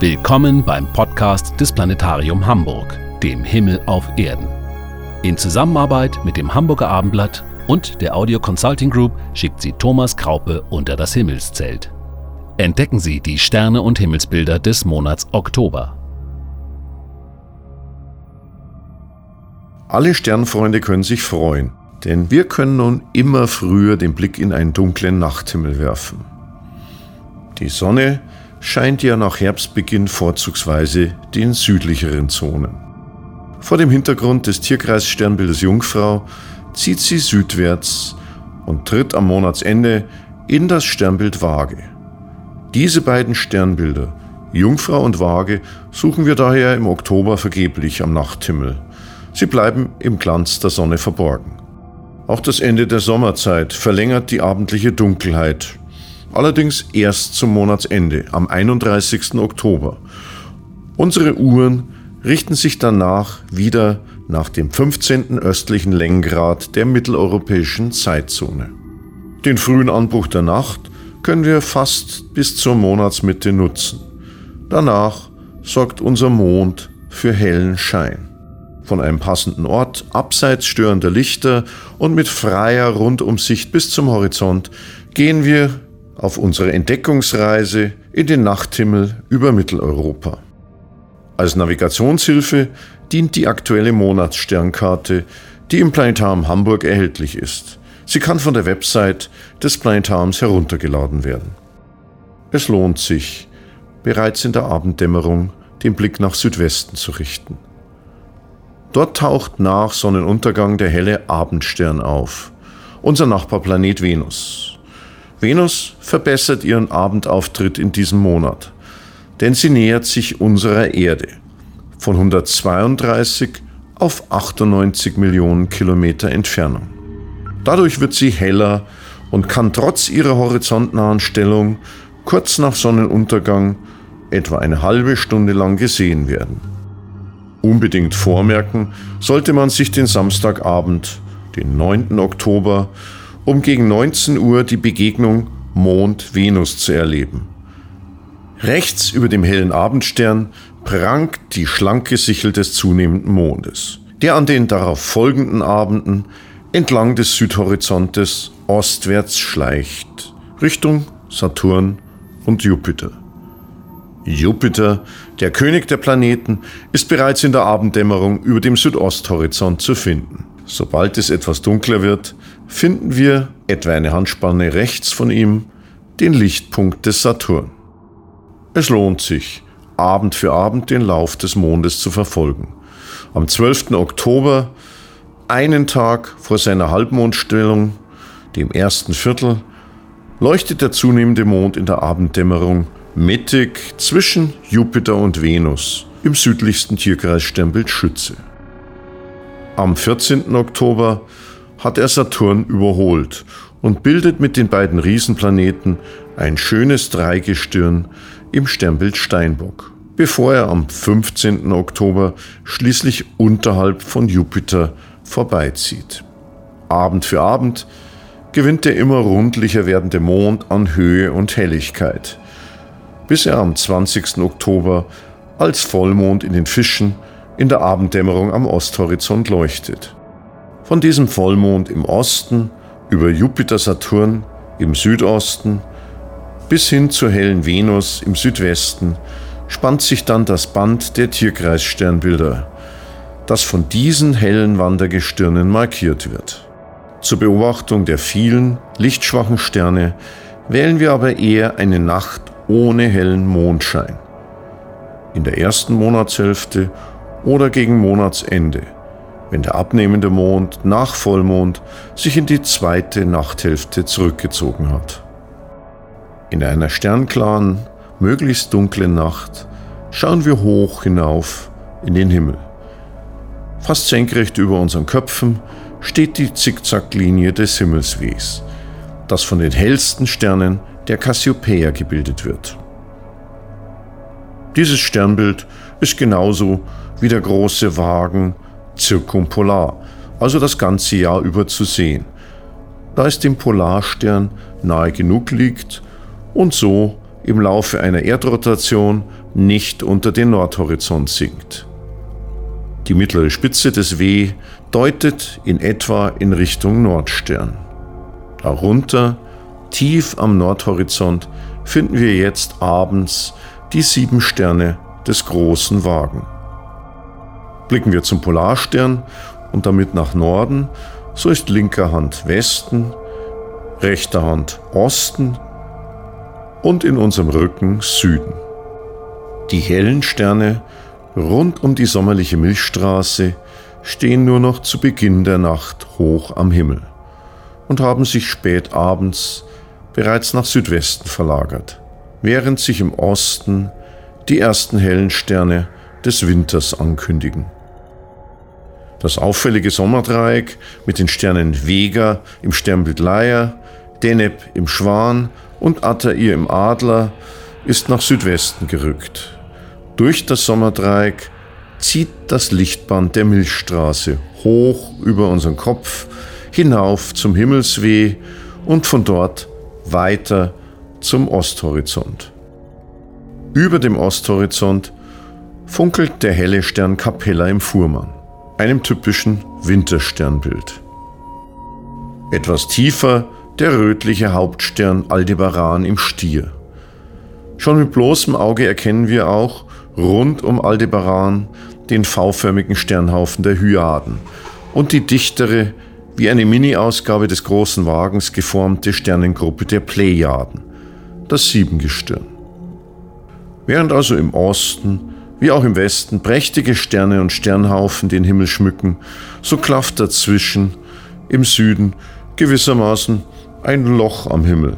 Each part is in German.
Willkommen beim Podcast des Planetarium Hamburg, dem Himmel auf Erden. In Zusammenarbeit mit dem Hamburger Abendblatt und der Audio Consulting Group schickt sie Thomas Kraupe unter das Himmelszelt. Entdecken Sie die Sterne und Himmelsbilder des Monats Oktober. Alle Sternfreunde können sich freuen, denn wir können nun immer früher den Blick in einen dunklen Nachthimmel werfen. Die Sonne scheint ja nach Herbstbeginn vorzugsweise den südlicheren Zonen. Vor dem Hintergrund des Tierkreissternbildes Jungfrau zieht sie südwärts und tritt am Monatsende in das Sternbild Waage. Diese beiden Sternbilder, Jungfrau und Waage, suchen wir daher im Oktober vergeblich am Nachthimmel. Sie bleiben im Glanz der Sonne verborgen. Auch das Ende der Sommerzeit verlängert die abendliche Dunkelheit, allerdings erst zum Monatsende, am 31. Oktober. Unsere Uhren richten sich danach wieder nach dem 15. östlichen Längengrad der mitteleuropäischen Zeitzone. Den frühen Anbruch der Nacht können wir fast bis zur Monatsmitte nutzen. Danach sorgt unser Mond für hellen Schein. Von einem passenden Ort, abseits störender Lichter und mit freier Rundumsicht bis zum Horizont gehen wir auf unsere Entdeckungsreise in den Nachthimmel über Mitteleuropa. Als Navigationshilfe dient die aktuelle Monatssternkarte, die im Planetarium Hamburg erhältlich ist. Sie kann von der Website des Planetariums heruntergeladen werden. Es lohnt sich, bereits in der Abenddämmerung den Blick nach Südwesten zu richten. Dort taucht nach Sonnenuntergang der helle Abendstern auf, unser Nachbarplanet Venus. Venus verbessert ihren Abendauftritt in diesem Monat, denn sie nähert sich unserer Erde von 132 auf 98 Millionen Kilometer Entfernung. Dadurch wird sie heller und kann trotz ihrer horizontnahen Stellung kurz nach Sonnenuntergang etwa eine halbe Stunde lang gesehen werden. Unbedingt vormerken sollte man sich den Samstagabend, den 9. Oktober, um gegen 19 Uhr die Begegnung Mond-Venus zu erleben. Rechts über dem hellen Abendstern prangt die schlanke Sichel des zunehmenden Mondes, der an den darauf folgenden Abenden entlang des Südhorizontes ostwärts schleicht, Richtung Saturn und Jupiter. Jupiter, der König der Planeten, ist bereits in der Abenddämmerung über dem Südosthorizont zu finden. Sobald es etwas dunkler wird, finden wir, etwa eine Handspanne rechts von ihm, den Lichtpunkt des Saturn. Es lohnt sich, Abend für Abend den Lauf des Mondes zu verfolgen. Am 12. Oktober, einen Tag vor seiner Halbmondstellung, dem ersten Viertel, leuchtet der zunehmende Mond in der Abenddämmerung mittig zwischen Jupiter und Venus im südlichsten Tierkreissternbild Schütze. Am 14. Oktober hat er Saturn überholt und bildet mit den beiden Riesenplaneten ein schönes Dreigestirn im Sternbild Steinbock, bevor er am 15. Oktober schließlich unterhalb von Jupiter vorbeizieht. Abend für Abend gewinnt der immer rundlicher werdende Mond an Höhe und Helligkeit, bis er am 20. Oktober als Vollmond in den Fischen in der Abenddämmerung am Osthorizont leuchtet. Von diesem Vollmond im Osten über Jupiter Saturn im Südosten bis hin zur hellen Venus im Südwesten spannt sich dann das Band der Tierkreissternbilder, das von diesen hellen Wandergestirnen markiert wird. Zur Beobachtung der vielen lichtschwachen Sterne wählen wir aber eher eine Nacht ohne hellen Mondschein. In der ersten Monatshälfte oder gegen Monatsende, wenn der abnehmende Mond nach Vollmond sich in die zweite Nachthälfte zurückgezogen hat. In einer sternklaren, möglichst dunklen Nacht schauen wir hoch hinauf in den Himmel. Fast senkrecht über unseren Köpfen steht die Zickzacklinie des Himmelswegs, das von den hellsten Sternen der Cassiopeia gebildet wird. Dieses Sternbild ist genauso wie der große Wagen zirkumpolar, also das ganze Jahr über zu sehen, da es dem Polarstern nahe genug liegt und so im Laufe einer Erdrotation nicht unter den Nordhorizont sinkt. Die mittlere Spitze des W deutet in etwa in Richtung Nordstern. Darunter, tief am Nordhorizont, finden wir jetzt abends die sieben Sterne des großen Wagen. Blicken wir zum Polarstern und damit nach Norden, so ist linker Hand Westen, rechter Hand Osten und in unserem Rücken Süden. Die hellen Sterne rund um die sommerliche Milchstraße stehen nur noch zu Beginn der Nacht hoch am Himmel und haben sich spät abends bereits nach Südwesten verlagert, während sich im Osten die ersten hellen Sterne des Winters ankündigen. Das auffällige Sommerdreieck mit den Sternen Vega im Sternbild Leier, Deneb im Schwan und Attair im Adler ist nach Südwesten gerückt. Durch das Sommerdreieck zieht das Lichtband der Milchstraße hoch über unseren Kopf, hinauf zum Himmelsweh und von dort weiter zum Osthorizont. Über dem Osthorizont funkelt der helle Stern Capella im Fuhrmann, einem typischen Wintersternbild. Etwas tiefer der rötliche Hauptstern Aldebaran im Stier. Schon mit bloßem Auge erkennen wir auch rund um Aldebaran den V-förmigen Sternhaufen der Hyaden und die dichtere, wie eine Mini-Ausgabe des großen Wagens geformte Sternengruppe der Plejaden, das Siebengestirn. Während also im Osten wie auch im Westen prächtige Sterne und Sternhaufen den Himmel schmücken, so klafft dazwischen im Süden gewissermaßen ein Loch am Himmel,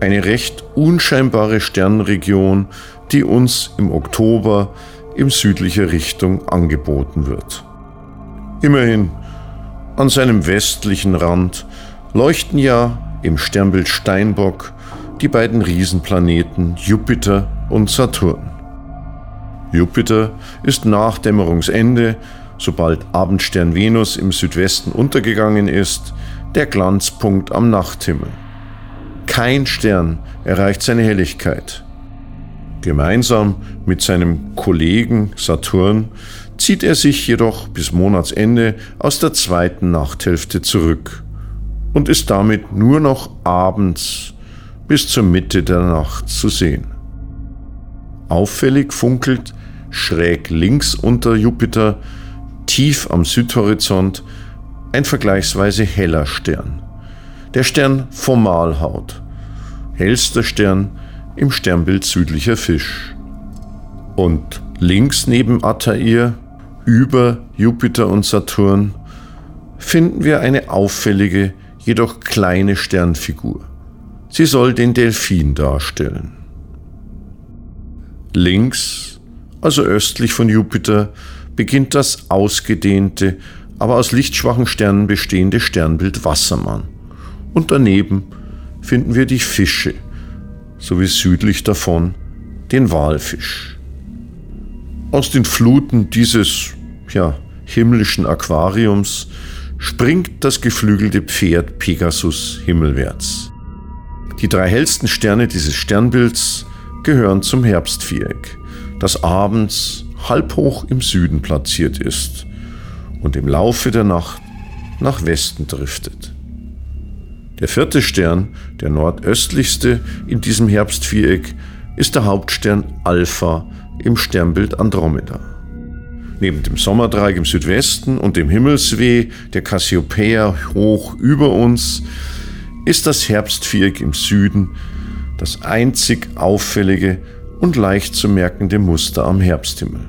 eine recht unscheinbare Sternregion, die uns im Oktober in südlicher Richtung angeboten wird. Immerhin, an seinem westlichen Rand leuchten ja im Sternbild Steinbock die beiden Riesenplaneten Jupiter und Saturn. Jupiter ist nach Dämmerungsende, sobald Abendstern Venus im Südwesten untergegangen ist, der Glanzpunkt am Nachthimmel. Kein Stern erreicht seine Helligkeit. Gemeinsam mit seinem Kollegen Saturn zieht er sich jedoch bis Monatsende aus der zweiten Nachthälfte zurück und ist damit nur noch abends bis zur Mitte der Nacht zu sehen. Auffällig funkelt schräg links unter Jupiter, tief am Südhorizont, ein vergleichsweise heller Stern. Der Stern Formalhaut, hellster Stern im Sternbild südlicher Fisch. Und links neben Attair, über Jupiter und Saturn, finden wir eine auffällige, jedoch kleine Sternfigur. Sie soll den Delfin darstellen. Links, also östlich von Jupiter, beginnt das ausgedehnte, aber aus lichtschwachen Sternen bestehende Sternbild Wassermann. Und daneben finden wir die Fische, sowie südlich davon den Walfisch. Aus den Fluten dieses ja, himmlischen Aquariums springt das geflügelte Pferd Pegasus himmelwärts. Die drei hellsten Sterne dieses Sternbilds gehören zum Herbstviereck, das abends halb hoch im Süden platziert ist und im Laufe der Nacht nach Westen driftet. Der vierte Stern, der nordöstlichste in diesem Herbstviereck, ist der Hauptstern Alpha im Sternbild Andromeda. Neben dem Sommerdreieck im Südwesten und dem Himmelsweh der Cassiopeia hoch über uns ist das Herbstviereck im Süden das einzig auffällige und leicht zu merkende Muster am Herbsthimmel.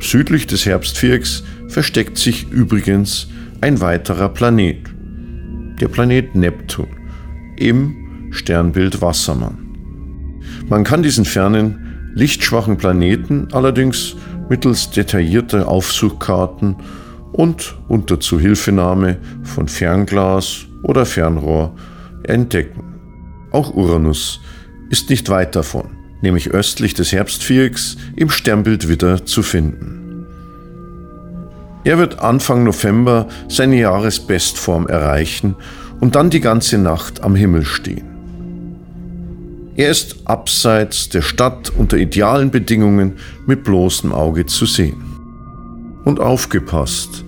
Südlich des Herbstvierecks versteckt sich übrigens ein weiterer Planet, der Planet Neptun im Sternbild Wassermann. Man kann diesen fernen, lichtschwachen Planeten allerdings mittels detaillierter Aufsuchkarten und unter Zuhilfenahme von Fernglas oder Fernrohr entdecken. Auch Uranus ist nicht weit davon, nämlich östlich des Herbstvierecks im Sternbild Widder zu finden. Er wird Anfang November seine Jahresbestform erreichen und dann die ganze Nacht am Himmel stehen. Er ist abseits der Stadt unter idealen Bedingungen mit bloßem Auge zu sehen. Und aufgepasst,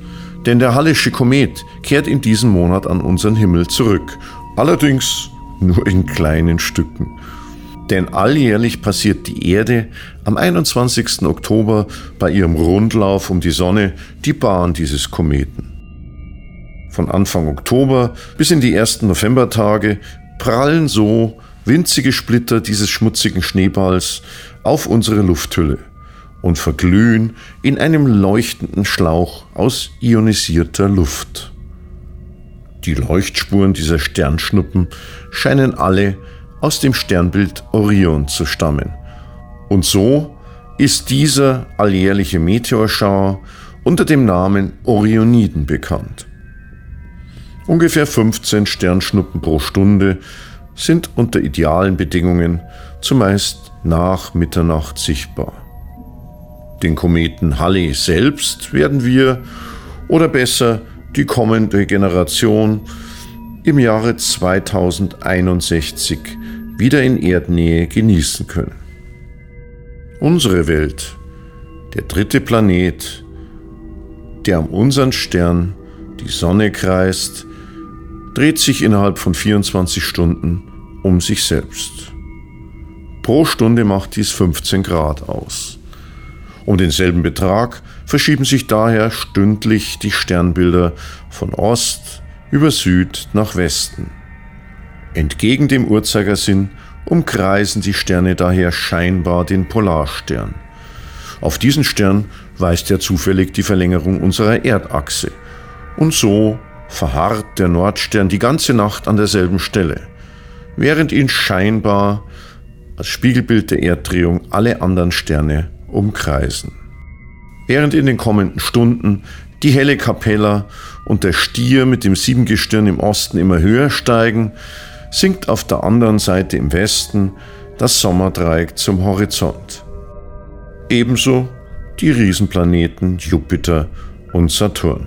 denn der Hallische Komet kehrt in diesem Monat an unseren Himmel zurück, allerdings nur in kleinen Stücken. Denn alljährlich passiert die Erde am 21. Oktober bei ihrem Rundlauf um die Sonne die Bahn dieses Kometen. Von Anfang Oktober bis in die ersten Novembertage prallen so winzige Splitter dieses schmutzigen Schneeballs auf unsere Lufthülle und verglühen in einem leuchtenden Schlauch aus ionisierter Luft. Die Leuchtspuren dieser Sternschnuppen scheinen alle aus dem Sternbild Orion zu stammen. Und so ist dieser alljährliche Meteorschauer unter dem Namen Orioniden bekannt. Ungefähr 15 Sternschnuppen pro Stunde sind unter idealen Bedingungen zumeist nach Mitternacht sichtbar. Den Kometen Halley selbst werden wir, oder besser die kommende Generation, im Jahre 2061 wieder in Erdnähe genießen können. Unsere Welt, der dritte Planet, der um unseren Stern, die Sonne kreist, dreht sich innerhalb von 24 Stunden um sich selbst. Pro Stunde macht dies 15 Grad aus. Um denselben Betrag verschieben sich daher stündlich die Sternbilder von Ost über Süd nach Westen. Entgegen dem Uhrzeigersinn umkreisen die Sterne daher scheinbar den Polarstern. Auf diesen Stern weist er zufällig die Verlängerung unserer Erdachse. Und so verharrt der Nordstern die ganze Nacht an derselben Stelle, während ihn scheinbar als Spiegelbild der Erddrehung alle anderen Sterne umkreisen. Während in den kommenden Stunden die helle Kapella und der Stier mit dem Siebengestirn im Osten immer höher steigen, sinkt auf der anderen Seite im Westen das Sommerdreieck zum Horizont. Ebenso die Riesenplaneten Jupiter und Saturn.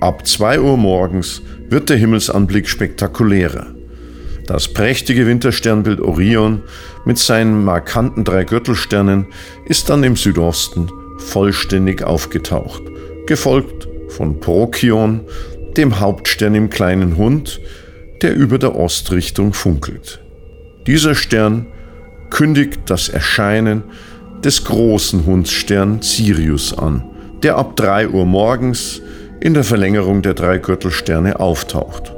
Ab 2 Uhr morgens wird der Himmelsanblick spektakulärer. Das prächtige Wintersternbild Orion mit seinen markanten drei Gürtelsternen ist dann im Südosten vollständig aufgetaucht, gefolgt von Prokion, dem Hauptstern im kleinen Hund, der über der Ostrichtung funkelt. Dieser Stern kündigt das Erscheinen des großen Hundsstern Sirius an, der ab 3 Uhr morgens in der Verlängerung der drei Gürtelsterne auftaucht.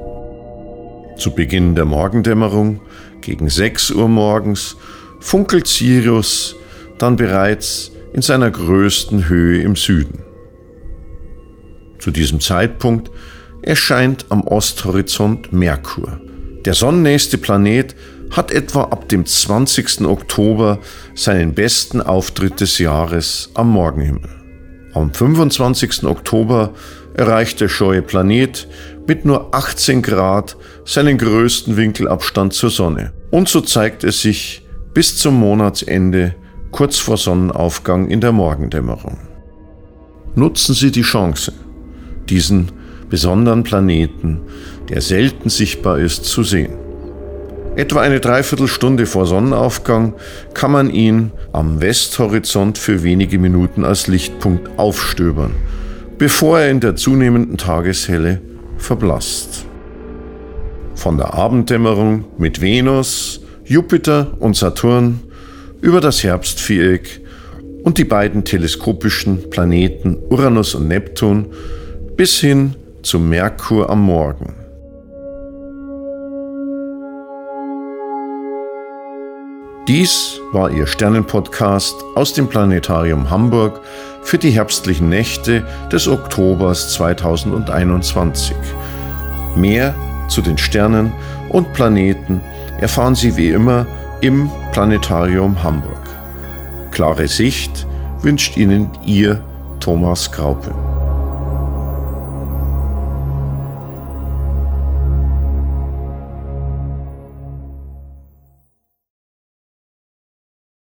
Zu Beginn der Morgendämmerung, gegen 6 Uhr morgens, funkelt Sirius dann bereits in seiner größten Höhe im Süden. Zu diesem Zeitpunkt erscheint am Osthorizont Merkur. Der sonnennächste Planet hat etwa ab dem 20. Oktober seinen besten Auftritt des Jahres am Morgenhimmel. Am 25. Oktober erreicht der scheue Planet mit nur 18 Grad seinen größten Winkelabstand zur Sonne. Und so zeigt es sich bis zum Monatsende kurz vor Sonnenaufgang in der Morgendämmerung. Nutzen Sie die Chance, diesen besonderen Planeten, der selten sichtbar ist, zu sehen. Etwa eine Dreiviertelstunde vor Sonnenaufgang kann man ihn am Westhorizont für wenige Minuten als Lichtpunkt aufstöbern, bevor er in der zunehmenden Tageshelle verblasst. Von der Abenddämmerung mit Venus, Jupiter und Saturn über das Herbstviereck und die beiden teleskopischen Planeten Uranus und Neptun bis hin zum Merkur am Morgen. Dies war Ihr Sternenpodcast aus dem Planetarium Hamburg für die herbstlichen Nächte des Oktobers 2021. Mehr zu den Sternen und Planeten erfahren Sie wie immer im Planetarium Hamburg. Klare Sicht wünscht Ihnen Ihr Thomas Graupe.